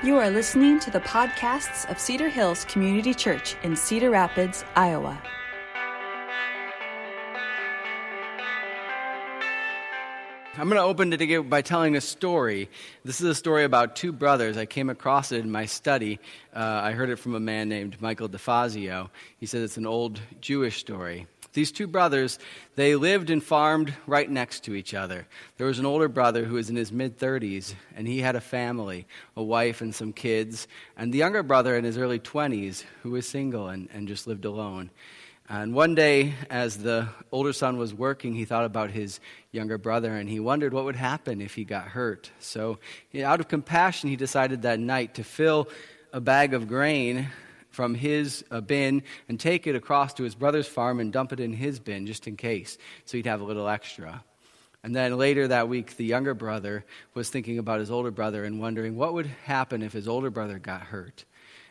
You are listening to the podcasts of Cedar Hills Community Church in Cedar Rapids, Iowa. I'm going to open today by telling a story. This is a story about two brothers. I came across it in my study. Uh, I heard it from a man named Michael DeFazio. He said it's an old Jewish story. These two brothers, they lived and farmed right next to each other. There was an older brother who was in his mid 30s, and he had a family, a wife and some kids, and the younger brother in his early 20s who was single and, and just lived alone. And one day, as the older son was working, he thought about his younger brother and he wondered what would happen if he got hurt. So, out of compassion, he decided that night to fill a bag of grain from his uh, bin and take it across to his brother's farm and dump it in his bin just in case, so he'd have a little extra. And then later that week, the younger brother was thinking about his older brother and wondering what would happen if his older brother got hurt.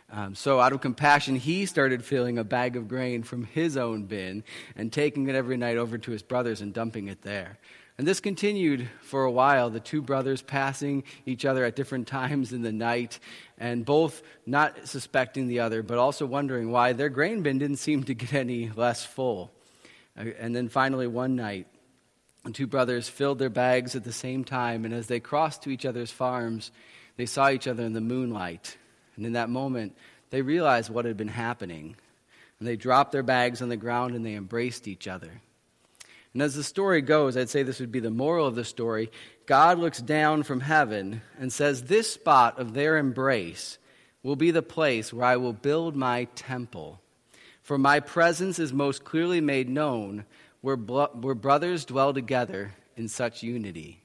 Um, so, out of compassion, he started filling a bag of grain from his own bin and taking it every night over to his brother's and dumping it there. And this continued for a while, the two brothers passing each other at different times in the night, and both not suspecting the other, but also wondering why their grain bin didn't seem to get any less full. Uh, and then finally, one night, the two brothers filled their bags at the same time, and as they crossed to each other's farms, they saw each other in the moonlight. And in that moment, they realized what had been happening. And they dropped their bags on the ground and they embraced each other. And as the story goes, I'd say this would be the moral of the story. God looks down from heaven and says, This spot of their embrace will be the place where I will build my temple. For my presence is most clearly made known where, where brothers dwell together in such unity.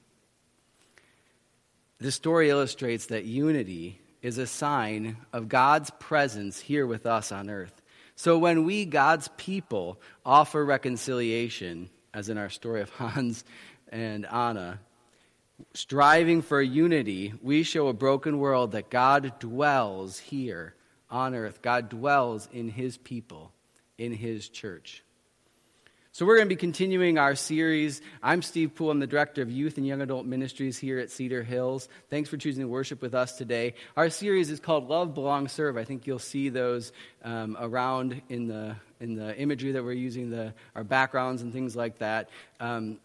This story illustrates that unity is a sign of God's presence here with us on earth. So when we, God's people, offer reconciliation, as in our story of Hans and Anna, striving for unity, we show a broken world that God dwells here on earth. God dwells in his people, in his church. So, we're going to be continuing our series. I'm Steve Poole. I'm the Director of Youth and Young Adult Ministries here at Cedar Hills. Thanks for choosing to worship with us today. Our series is called Love, Belong, Serve. I think you'll see those um, around in the, in the imagery that we're using, the, our backgrounds and things like that. Um,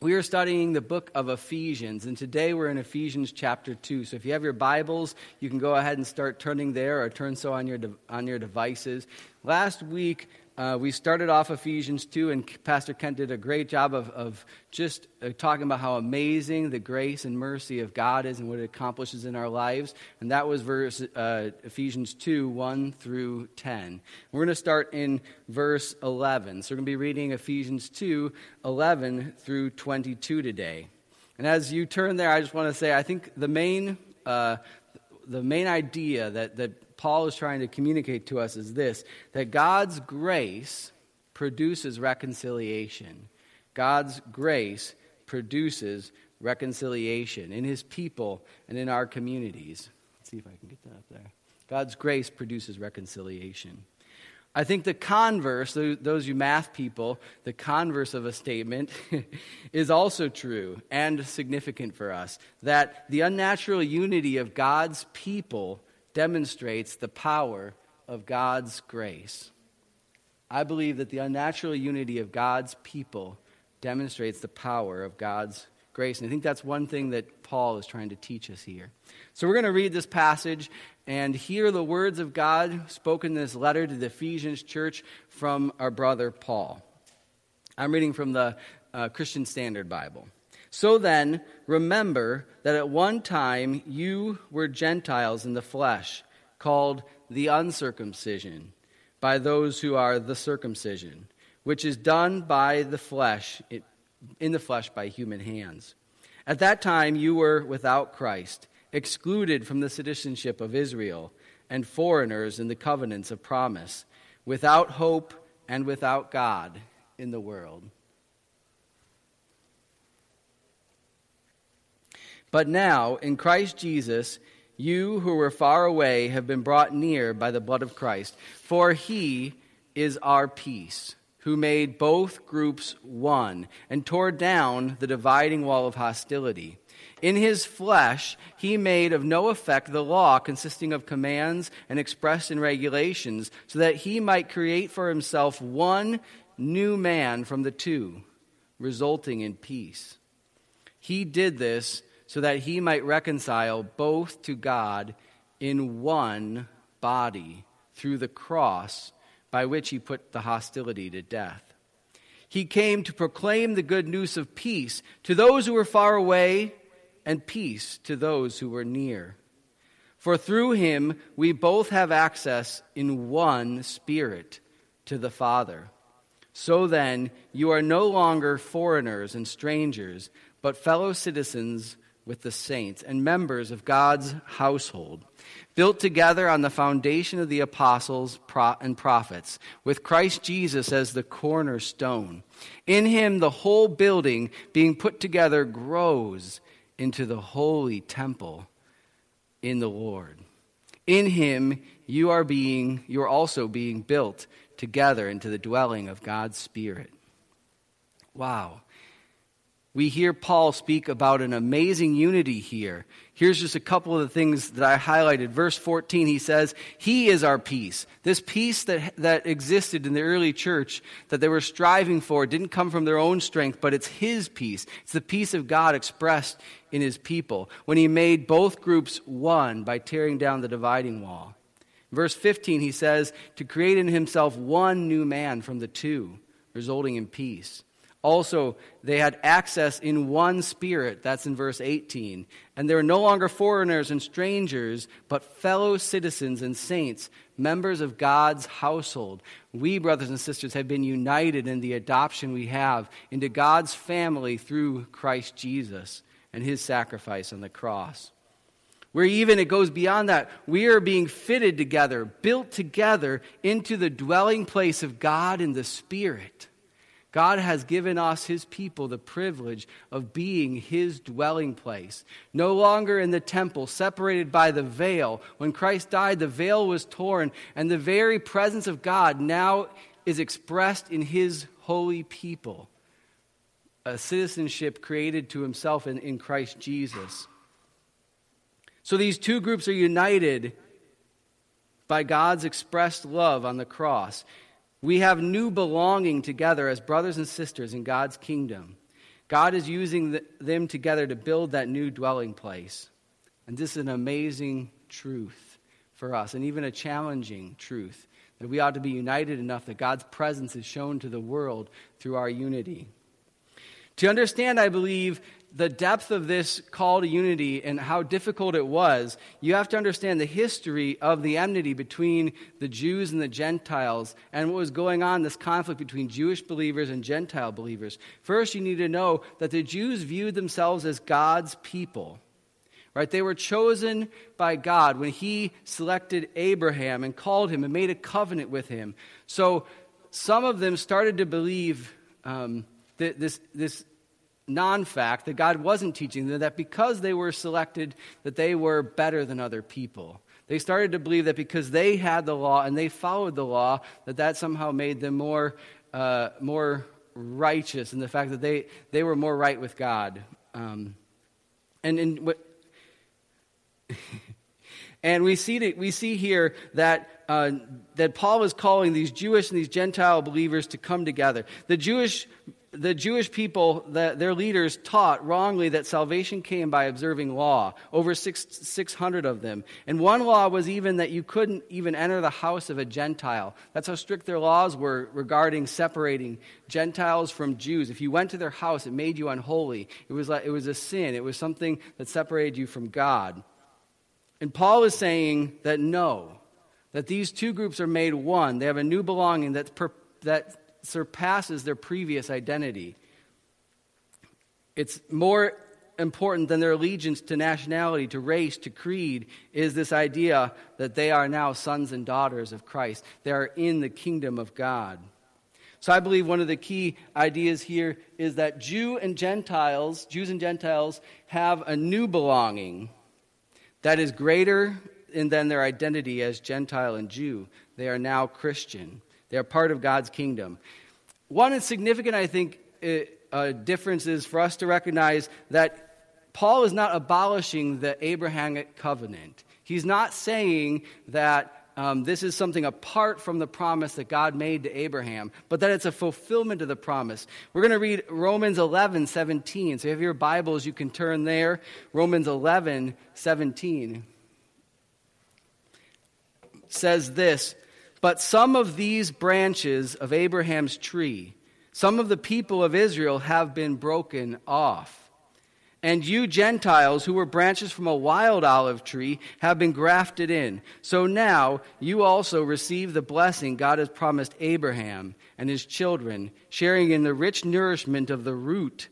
we are studying the book of Ephesians, and today we're in Ephesians chapter 2. So if you have your Bibles, you can go ahead and start turning there or turn so on your, de- on your devices. Last week, uh, we started off Ephesians 2, and Pastor Kent did a great job of, of just uh, talking about how amazing the grace and mercy of God is and what it accomplishes in our lives. And that was verse, uh, Ephesians 2 1 through 10. We're going to start in verse 11. So we're going to be reading Ephesians 2 11 through 22 today. And as you turn there, I just want to say I think the main, uh, the main idea that, that Paul is trying to communicate to us is this that God's grace produces reconciliation. God's grace produces reconciliation in his people and in our communities. Let's see if I can get that up there. God's grace produces reconciliation. I think the converse, those you math people, the converse of a statement is also true and significant for us. That the unnatural unity of God's people demonstrates the power of God's grace. I believe that the unnatural unity of God's people demonstrates the power of God's grace. And I think that's one thing that Paul is trying to teach us here. So we're going to read this passage and hear the words of God spoken in this letter to the Ephesians church from our brother Paul. I'm reading from the uh, Christian Standard Bible. So then, remember that at one time you were Gentiles in the flesh, called the uncircumcision, by those who are the circumcision, which is done by the flesh, in the flesh by human hands. At that time you were without Christ, excluded from the citizenship of Israel, and foreigners in the covenants of promise, without hope and without God in the world. But now, in Christ Jesus, you who were far away have been brought near by the blood of Christ. For he is our peace, who made both groups one and tore down the dividing wall of hostility. In his flesh, he made of no effect the law consisting of commands and expressed in regulations, so that he might create for himself one new man from the two, resulting in peace. He did this so that he might reconcile both to God in one body through the cross by which he put the hostility to death. He came to proclaim the good news of peace to those who were far away and peace to those who were near. For through him we both have access in one Spirit to the Father. So then, you are no longer foreigners and strangers, but fellow citizens with the saints and members of God's household, built together on the foundation of the apostles and prophets, with Christ Jesus as the cornerstone. In him, the whole building, being put together, grows into the holy temple in the Lord. In him, you are being, you are also being built together into the dwelling of God's Spirit. Wow we hear Paul speak about an amazing unity here. Here's just a couple of the things that I highlighted. Verse 14, he says, He is our peace. This peace that, that existed in the early church that they were striving for didn't come from their own strength, but it's His peace. It's the peace of God expressed in His people when He made both groups one by tearing down the dividing wall. Verse 15, he says, To create in Himself one new man from the two, resulting in peace. Also, they had access in one spirit. That's in verse 18. And they were no longer foreigners and strangers, but fellow citizens and saints, members of God's household. We, brothers and sisters, have been united in the adoption we have into God's family through Christ Jesus and his sacrifice on the cross. Where even it goes beyond that, we are being fitted together, built together into the dwelling place of God in the Spirit. God has given us, his people, the privilege of being his dwelling place. No longer in the temple, separated by the veil. When Christ died, the veil was torn, and the very presence of God now is expressed in his holy people. A citizenship created to himself in, in Christ Jesus. So these two groups are united by God's expressed love on the cross. We have new belonging together as brothers and sisters in God's kingdom. God is using the, them together to build that new dwelling place. And this is an amazing truth for us, and even a challenging truth that we ought to be united enough that God's presence is shown to the world through our unity. To understand, I believe, the depth of this call to unity and how difficult it was, you have to understand the history of the enmity between the Jews and the Gentiles and what was going on, this conflict between Jewish believers and Gentile believers. First, you need to know that the Jews viewed themselves as God's people. Right? They were chosen by God when He selected Abraham and called him and made a covenant with him. So some of them started to believe um, that this, this non-fact that God wasn't teaching them that because they were selected that they were better than other people. They started to believe that because they had the law and they followed the law that that somehow made them more uh, more righteous and the fact that they they were more right with God. Um, and and what And we see, we see here that, uh, that Paul is calling these Jewish and these Gentile believers to come together. The Jewish the Jewish people, the, their leaders taught wrongly that salvation came by observing law, over six, 600 of them. And one law was even that you couldn't even enter the house of a Gentile. That's how strict their laws were regarding separating Gentiles from Jews. If you went to their house, it made you unholy. It was, like, it was a sin, it was something that separated you from God. And Paul is saying that no, that these two groups are made one. They have a new belonging that's per, that surpasses their previous identity. It's more important than their allegiance to nationality, to race, to creed, is this idea that they are now sons and daughters of Christ. They are in the kingdom of God. So I believe one of the key ideas here is that Jew and Gentiles, Jews and Gentiles, have a new belonging that is greater than their identity as Gentile and Jew. They are now Christian. They are part of God's kingdom. one significant, I think, uh, difference is for us to recognize that Paul is not abolishing the Abrahamic covenant. He's not saying that um, this is something apart from the promise that God made to Abraham, but that it's a fulfillment of the promise. We're going to read Romans 11, 17. So if you have your Bibles, you can turn there. Romans 11, 17 says this But some of these branches of Abraham's tree, some of the people of Israel have been broken off. And you Gentiles, who were branches from a wild olive tree, have been grafted in. So now you also receive the blessing God has promised Abraham and his children, sharing in the rich nourishment of the root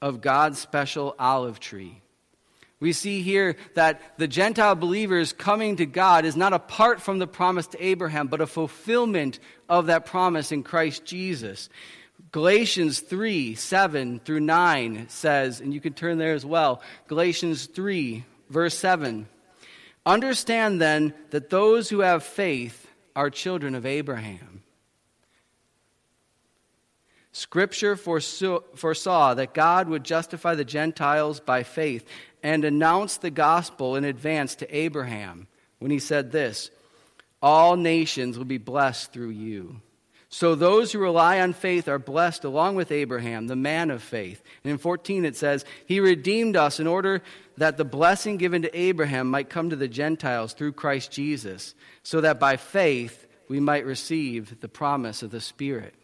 of God's special olive tree. We see here that the Gentile believers coming to God is not apart from the promise to Abraham, but a fulfillment of that promise in Christ Jesus. Galatians 3 7 through 9 says, and you can turn there as well. Galatians 3, verse 7. Understand then that those who have faith are children of Abraham. Scripture foresaw that God would justify the Gentiles by faith and announced the gospel in advance to Abraham when he said this All nations will be blessed through you. So those who rely on faith are blessed along with Abraham, the man of faith. And in 14 it says, He redeemed us in order that the blessing given to Abraham might come to the Gentiles through Christ Jesus, so that by faith we might receive the promise of the Spirit.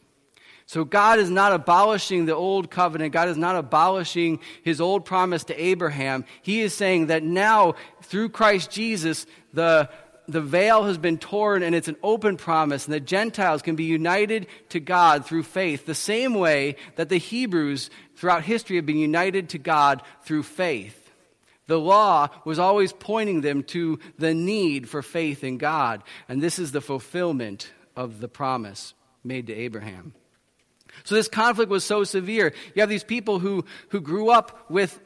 So God is not abolishing the old covenant. God is not abolishing his old promise to Abraham. He is saying that now, through Christ Jesus, the, the veil has been torn and it's an open promise, and the Gentiles can be united to God through faith, the same way that the Hebrews throughout history have been united to God through faith. The law was always pointing them to the need for faith in God, and this is the fulfillment of the promise made to Abraham. So this conflict was so severe. You have these people who, who grew up with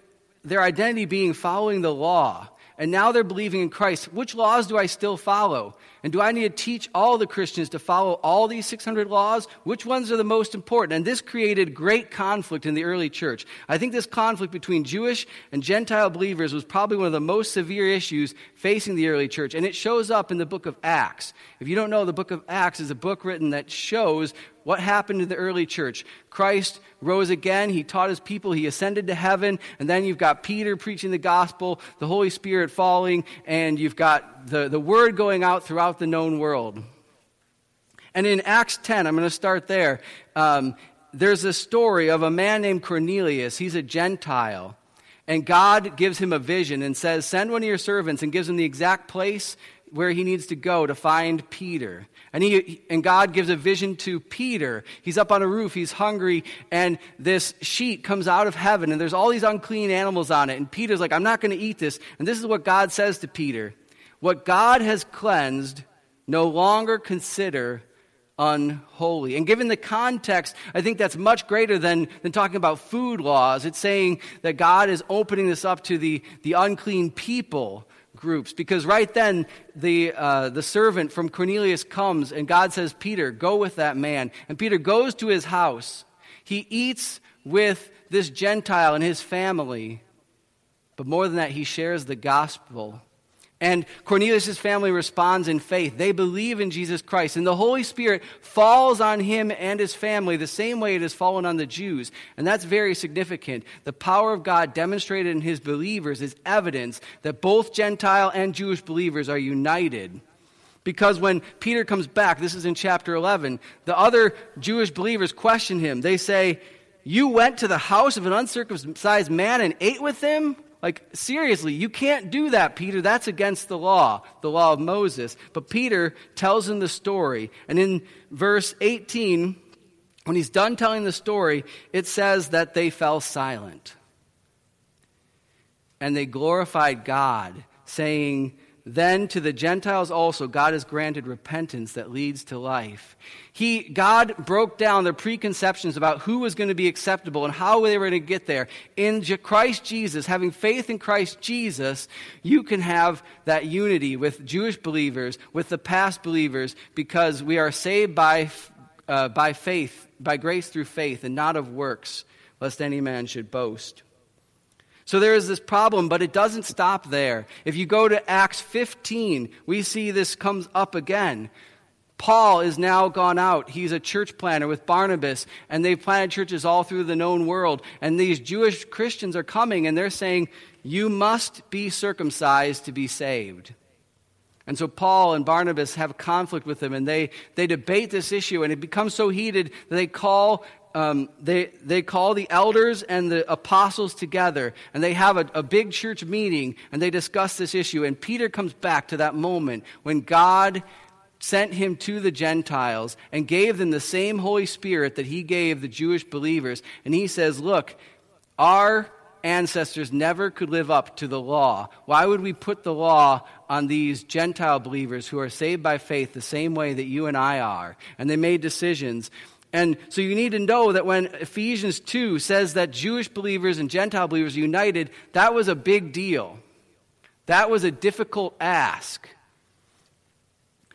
their identity being following the law, and now they're believing in Christ. Which laws do I still follow? And do I need to teach all the Christians to follow all these 600 laws? Which ones are the most important? And this created great conflict in the early church. I think this conflict between Jewish and Gentile believers was probably one of the most severe issues facing the early church. And it shows up in the book of Acts. If you don't know, the book of Acts is a book written that shows what happened to the early church? Christ rose again. He taught his people. He ascended to heaven. And then you've got Peter preaching the gospel, the Holy Spirit falling, and you've got the, the word going out throughout the known world. And in Acts 10, I'm going to start there. Um, there's a story of a man named Cornelius. He's a Gentile. And God gives him a vision and says, Send one of your servants and gives him the exact place where he needs to go to find Peter. And, he, and God gives a vision to Peter. He's up on a roof, he's hungry, and this sheet comes out of heaven, and there's all these unclean animals on it. And Peter's like, I'm not going to eat this. And this is what God says to Peter What God has cleansed, no longer consider unholy. And given the context, I think that's much greater than, than talking about food laws. It's saying that God is opening this up to the, the unclean people groups because right then the, uh, the servant from Cornelius comes and God says, Peter, go with that man. And Peter goes to his house. He eats with this Gentile and his family. But more than that, he shares the gospel and Cornelius' family responds in faith. They believe in Jesus Christ. And the Holy Spirit falls on him and his family the same way it has fallen on the Jews. And that's very significant. The power of God demonstrated in his believers is evidence that both Gentile and Jewish believers are united. Because when Peter comes back, this is in chapter 11, the other Jewish believers question him. They say, You went to the house of an uncircumcised man and ate with him? Like, seriously, you can't do that, Peter. That's against the law, the law of Moses. But Peter tells him the story. And in verse 18, when he's done telling the story, it says that they fell silent. And they glorified God, saying, then to the Gentiles also, God has granted repentance that leads to life. He, God broke down their preconceptions about who was going to be acceptable and how they were going to get there. In Christ Jesus, having faith in Christ Jesus, you can have that unity with Jewish believers, with the past believers, because we are saved by uh, by faith, by grace through faith, and not of works, lest any man should boast. So there is this problem, but it doesn't stop there. If you go to Acts 15, we see this comes up again. Paul is now gone out. He's a church planter with Barnabas, and they've planted churches all through the known world. And these Jewish Christians are coming, and they're saying, You must be circumcised to be saved. And so Paul and Barnabas have conflict with them, and they, they debate this issue, and it becomes so heated that they call, um, they, they call the elders and the apostles together, and they have a, a big church meeting, and they discuss this issue. And Peter comes back to that moment when God sent him to the Gentiles and gave them the same Holy Spirit that he gave the Jewish believers. And he says, Look, our ancestors never could live up to the law. Why would we put the law on these Gentile believers who are saved by faith the same way that you and I are? And they made decisions. And so you need to know that when Ephesians 2 says that Jewish believers and Gentile believers united, that was a big deal. That was a difficult ask.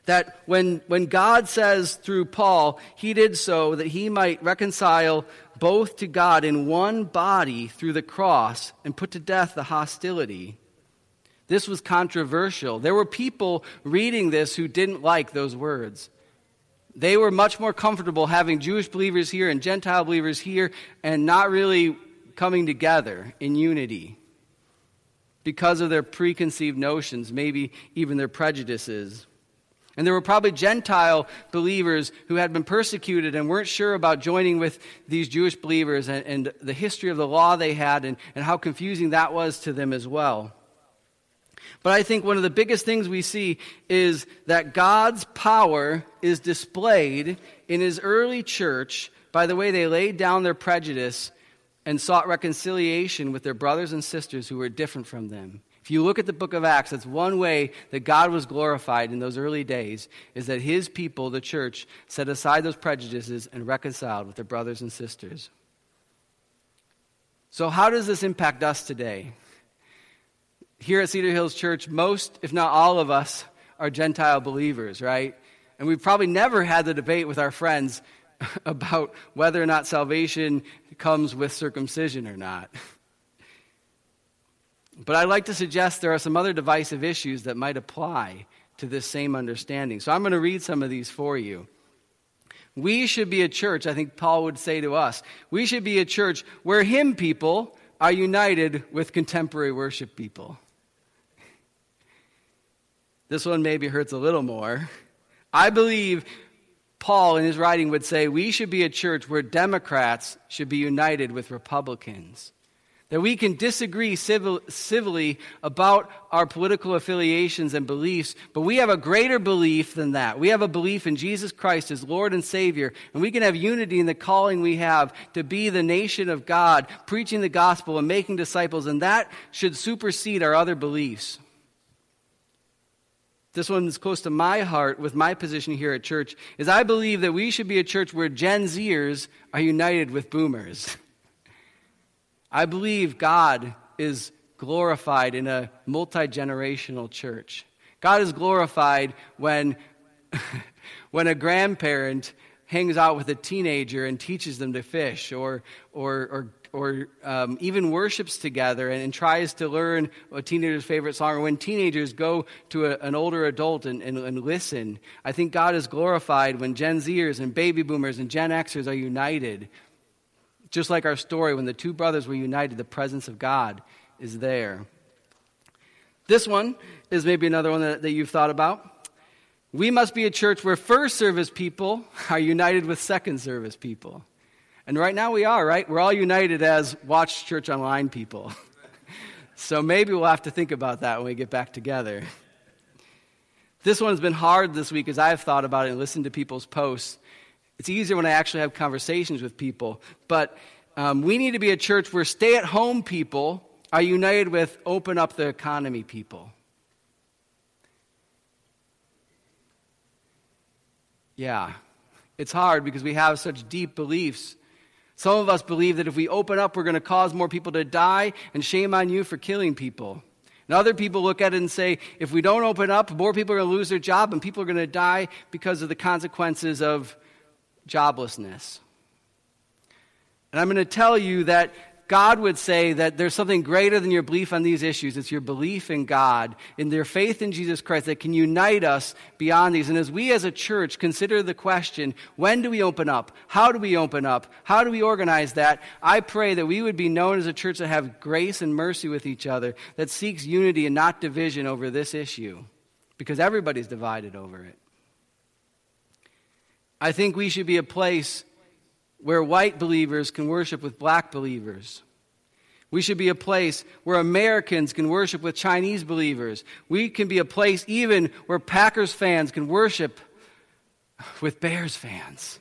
That when, when God says through Paul, he did so that he might reconcile both to God in one body through the cross and put to death the hostility. This was controversial. There were people reading this who didn't like those words. They were much more comfortable having Jewish believers here and Gentile believers here and not really coming together in unity because of their preconceived notions, maybe even their prejudices. And there were probably Gentile believers who had been persecuted and weren't sure about joining with these Jewish believers and, and, the history of the law they had and, and how confusing that was to them as well. But I think one of the biggest things we see is that God's power is displayed in his early church by the way they laid down their prejudice and sought reconciliation with their brothers and sisters who were different from them. If you look at the book of Acts, that's one way that God was glorified in those early days, is that his people, the church, set aside those prejudices and reconciled with their brothers and sisters. So, how does this impact us today? Here at Cedar Hills Church, most, if not all of us, are Gentile believers, right? And we've probably never had the debate with our friends about whether or not salvation comes with circumcision or not. But I'd like to suggest there are some other divisive issues that might apply to this same understanding. So I'm going to read some of these for you. We should be a church, I think Paul would say to us, we should be a church where hymn people are united with contemporary worship people. This one maybe hurts a little more. I believe Paul in his writing would say we should be a church where Democrats should be united with Republicans. That we can disagree civil, civilly about our political affiliations and beliefs, but we have a greater belief than that. We have a belief in Jesus Christ as Lord and Savior, and we can have unity in the calling we have to be the nation of God, preaching the gospel and making disciples, and that should supersede our other beliefs. This one is close to my heart with my position here at church is I believe that we should be a church where Gen Zers are united with boomers. I believe God is glorified in a multi generational church. God is glorified when, when a grandparent hangs out with a teenager and teaches them to fish or, or, or, or um, even worships together and, and, tries to learn a teenager's favorite song, or when teenagers go to a, an older adult and, and, and, listen. I think God is glorified when Gen Zers and baby boomers and Gen Xers are united just like our story, when the two brothers were united, the presence of God is there. This one is maybe another one that, that you've thought about. We must be a church where first service people are united with second service people. And right now we are, right? We're all united as Watch Church Online people. so maybe we'll have to think about that when we get back together. This one's been hard this week as I've thought about it and listened to people's posts. It's easier when I actually have conversations with people. But um, we need to be a church where stay at home people are united with open up the economy people. Yeah, it's hard because we have such deep beliefs. Some of us believe that if we open up, we're going to cause more people to die, and shame on you for killing people. And other people look at it and say, if we don't open up, more people are going to lose their job, and people are going to die because of the consequences of joblessness. And I'm going to tell you that God would say that there's something greater than your belief on these issues. It's your belief in God, in their faith in Jesus Christ that can unite us beyond these. And as we as a church consider the question, when do we open up? How do we open up? How do we organize that? I pray that we would be known as a church that have grace and mercy with each other, that seeks unity and not division over this issue, because everybody's divided over it. I think we should be a place where white believers can worship with black believers. We should be a place where Americans can worship with Chinese believers. We can be a place even where Packers fans can worship with Bears fans.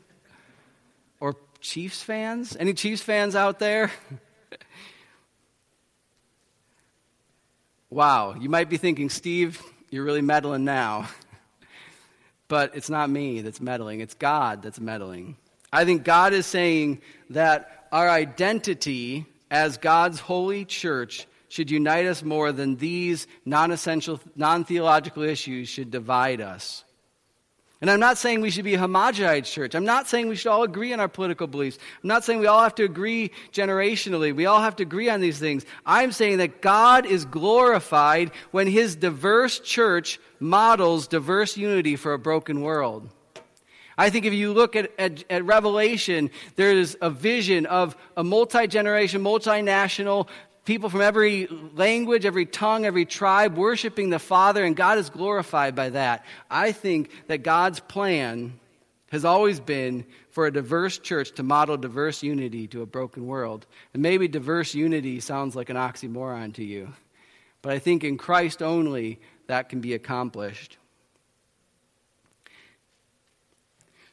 Or Chiefs fans? Any Chiefs fans out there? wow, you might be thinking, Steve, you're really meddling now. but it's not me that's meddling, it's God that's meddling. I think God is saying that our identity as God's holy church should unite us more than these non essential, non theological issues should divide us. And I'm not saying we should be a homogenized church. I'm not saying we should all agree on our political beliefs. I'm not saying we all have to agree generationally. We all have to agree on these things. I'm saying that God is glorified when his diverse church models diverse unity for a broken world. I think if you look at, at, at Revelation, there's a vision of a multi generation, multinational, people from every language, every tongue, every tribe worshiping the Father, and God is glorified by that. I think that God's plan has always been for a diverse church to model diverse unity to a broken world. And maybe diverse unity sounds like an oxymoron to you, but I think in Christ only that can be accomplished.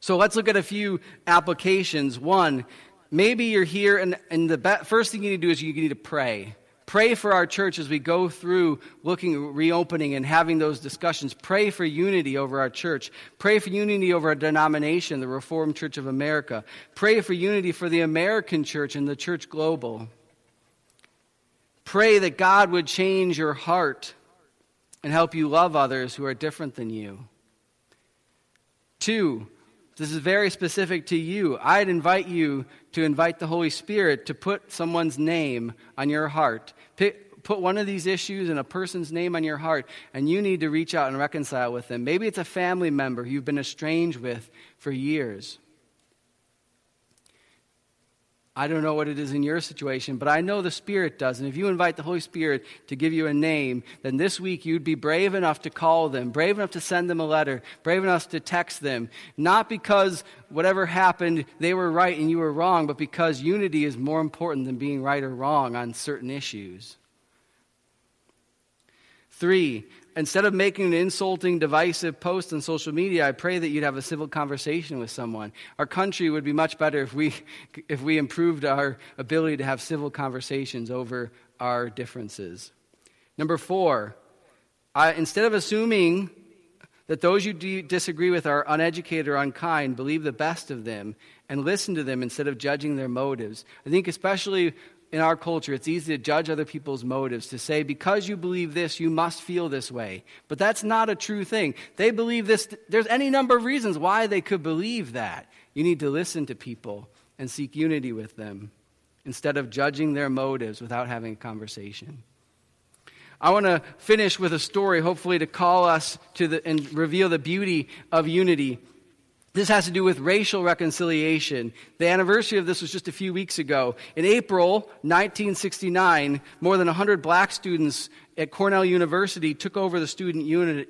So let's look at a few applications. One, maybe you're here, and, and the be- first thing you need to do is you need to pray. Pray for our church as we go through looking, reopening, and having those discussions. Pray for unity over our church. Pray for unity over our denomination, the Reformed Church of America. Pray for unity for the American church and the church global. Pray that God would change your heart and help you love others who are different than you. Two, this is very specific to you. I'd invite you to invite the Holy Spirit to put someone's name on your heart. Pick, put one of these issues and a person's name on your heart, and you need to reach out and reconcile with them. Maybe it's a family member you've been estranged with for years. I don't know what it is in your situation, but I know the Spirit does. And if you invite the Holy Spirit to give you a name, then this week you'd be brave enough to call them, brave enough to send them a letter, brave enough to text them. Not because whatever happened, they were right and you were wrong, but because unity is more important than being right or wrong on certain issues. Three, instead of making an insulting, divisive post on social media, I pray that you'd have a civil conversation with someone. Our country would be much better if we, if we improved our ability to have civil conversations over our differences. Number four, I, instead of assuming that those you disagree with are uneducated or unkind, believe the best of them and listen to them instead of judging their motives. I think, especially in our culture, it's easy to judge other people's motives, to say, because you believe this, you must feel this way. But that's not a true thing. They believe this. There's any number of reasons why they could believe that. You need to listen to people and seek unity with them instead of judging their motives without having a conversation. I want to finish with a story, hopefully, to call us to the, and reveal the beauty of unity. This has to do with racial reconciliation. The anniversary of this was just a few weeks ago. In April 1969, more than 100 black students at Cornell University took over the student uni-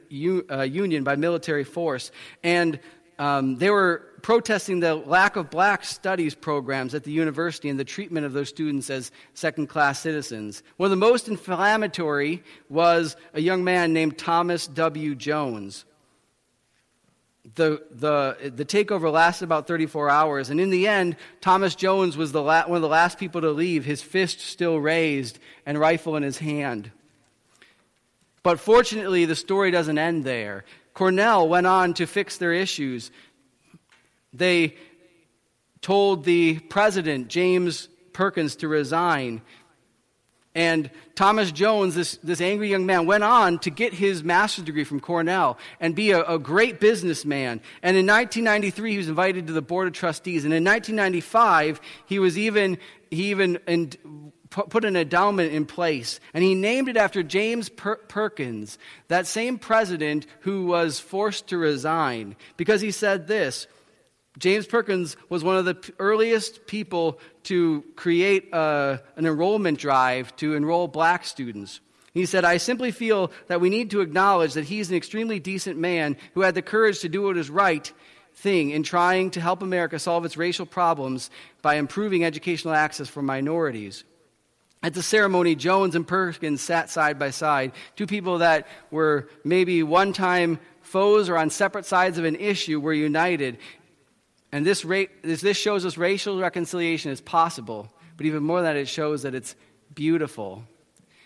uh, union by military force. And um, they were protesting the lack of black studies programs at the university and the treatment of those students as second class citizens. One of the most inflammatory was a young man named Thomas W. Jones the, the, the takeover lasted about 34 hours. And in the end, Thomas Jones was the la- one of the last people to leave, his fist still raised and rifle in his hand. But fortunately, the story doesn't end there. Cornell went on to fix their issues. They told the president, James Perkins, to resign. And Thomas Jones, this, this angry young man, went on to get his master's degree from Cornell and be a, a great businessman. And in 1993, he was invited to the Board of Trustees. And in 1995, he was even, he even in, put an endowment in place. And he named it after James per- Perkins, that same president who was forced to resign, because he said this James Perkins was one of the earliest people to create a, uh, an enrollment drive to enroll black students. He said, I simply feel that we need to acknowledge that he's an extremely decent man who had the courage to do what is right thing in trying to help America solve its racial problems by improving educational access for minorities. At the ceremony, Jones and Perkins sat side by side, two people that were maybe one time foes or on separate sides of an issue were united and this, this shows us racial reconciliation is possible, but even more than that, it shows that it's beautiful.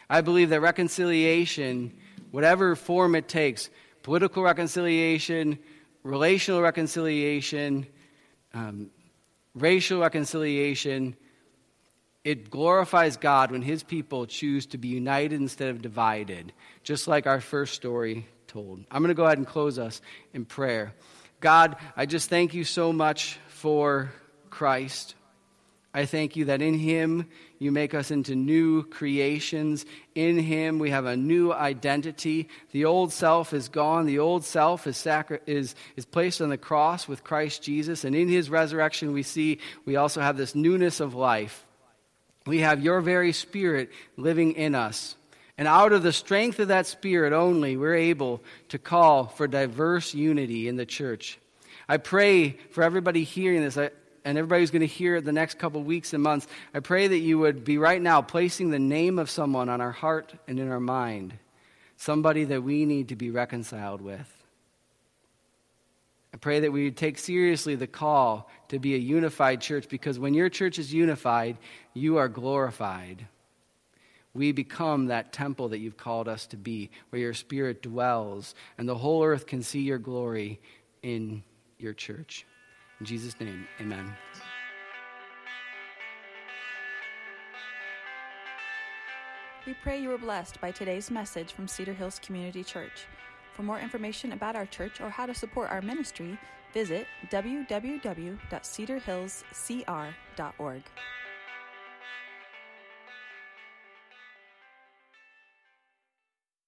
I believe that reconciliation, whatever form it takes, political reconciliation, relational reconciliation, um, racial reconciliation, it glorifies God when his people choose to be united instead of divided, just like our first story told. I'm going to go ahead and close us in prayer. God, I just thank you so much for Christ. I thank you that in Him you make us into new creations. In Him we have a new identity. The old self is gone. The old self is, sacri- is, is placed on the cross with Christ Jesus. And in His resurrection we see we also have this newness of life. We have your very Spirit living in us. And out of the strength of that Spirit only, we're able to call for diverse unity in the church. I pray for everybody hearing this, and everybody who's going to hear it the next couple weeks and months. I pray that you would be right now placing the name of someone on our heart and in our mind, somebody that we need to be reconciled with. I pray that we would take seriously the call to be a unified church because when your church is unified, you are glorified we become that temple that you've called us to be, where your spirit dwells, and the whole earth can see your glory in your church. In Jesus' name, amen. We pray you were blessed by today's message from Cedar Hills Community Church. For more information about our church or how to support our ministry, visit www.cedarhillscr.org.